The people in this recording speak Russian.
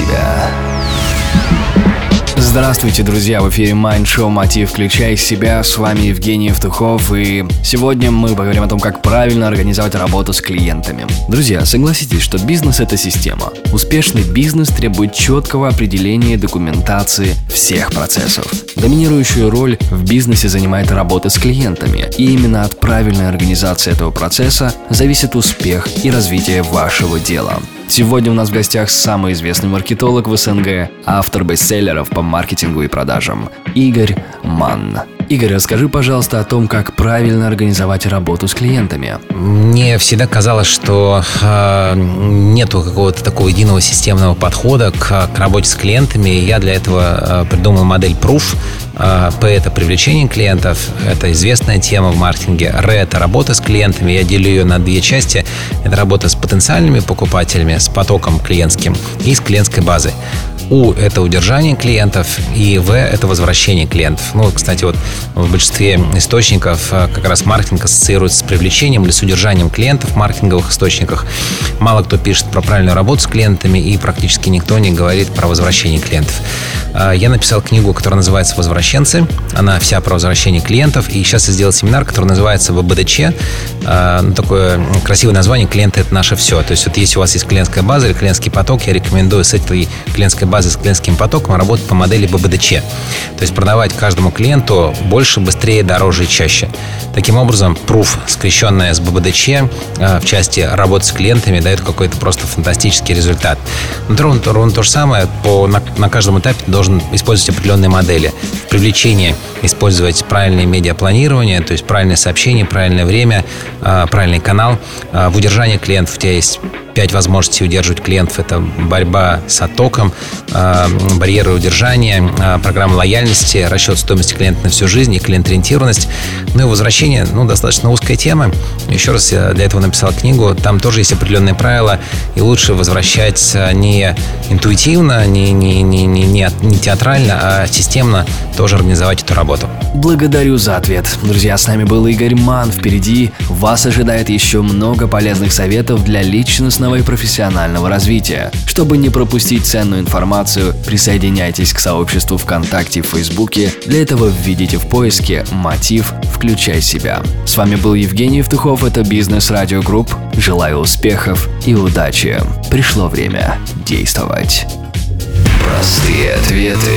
себя. Здравствуйте, друзья! В эфире Mind Show Мотив «Включай себя». С вами Евгений Евтухов, и сегодня мы поговорим о том, как правильно организовать работу с клиентами. Друзья, согласитесь, что бизнес – это система. Успешный бизнес требует четкого определения документации всех процессов. Доминирующую роль в бизнесе занимает работа с клиентами, и именно от правильной организации этого процесса зависит успех и развитие вашего дела. Сегодня у нас в гостях самый известный маркетолог в СНГ, автор бестселлеров по маркетингу и продажам Игорь Манн. Игорь, расскажи, пожалуйста, о том, как правильно организовать работу с клиентами. Мне всегда казалось, что э, нету какого-то такого единого системного подхода к, к работе с клиентами. Я для этого э, придумал модель Proof. Э, P – это привлечение клиентов, это известная тема в маркетинге. R – это работа с клиентами. Я делю ее на две части. Это работа с потенциальными покупателями, с потоком клиентским и с клиентской базой. У – это удержание клиентов, и В – это возвращение клиентов. Ну, кстати, вот в большинстве источников э, как раз маркетинг ассоциируется с привлечением или с удержанием клиентов в маркетинговых источниках. Мало кто пишет про правильную работу с клиентами, и практически никто не говорит про возвращение клиентов. Э, я написал книгу, которая называется «Возвращенцы». Она вся про возвращение клиентов. И сейчас я сделал семинар, который называется ВБДЧ. Э, ну, такое красивое название «Клиенты – это наше все». То есть вот если у вас есть клиентская база или клиентский поток, я рекомендую с этой клиентской базой базы с клиентским потоком работать по модели ББДЧ. То есть продавать каждому клиенту больше, быстрее, дороже и чаще. Таким образом, Proof, скрещенная с ББДЧ э, в части работы с клиентами, дает какой-то просто фантастический результат. Но ровно, ровно то же самое, по, на, на каждом этапе ты должен использовать определенные модели. В привлечении использовать правильное медиапланирование, то есть правильное сообщение, правильное время, э, правильный канал. Э, в удержании клиентов у тебя есть пять возможностей удерживать клиентов. Это борьба с оттоком, э, барьеры удержания, программа лояльности, расчет стоимости клиента на всю жизнь и клиент-ориентированность. Ну и возвращение, ну, достаточно узкая тема. Еще раз я для этого написал книгу. Там тоже есть определенные правила, и лучше возвращать не интуитивно, не, не, не, не, не театрально, а системно тоже организовать эту работу. Благодарю за ответ. Друзья, с нами был Игорь Манн. Впереди вас ожидает еще много полезных советов для личностного и профессионального развития. Чтобы не пропустить ценную информацию, присоединяйтесь к сообществу ВКонтакте и Фейсбуке. Для этого введите в поиске «Мотив. Включай себя». С вами был Евгений Евтухов, это Бизнес Радио Групп. Желаю успехов и удачи. Пришло время действовать. Простые ответы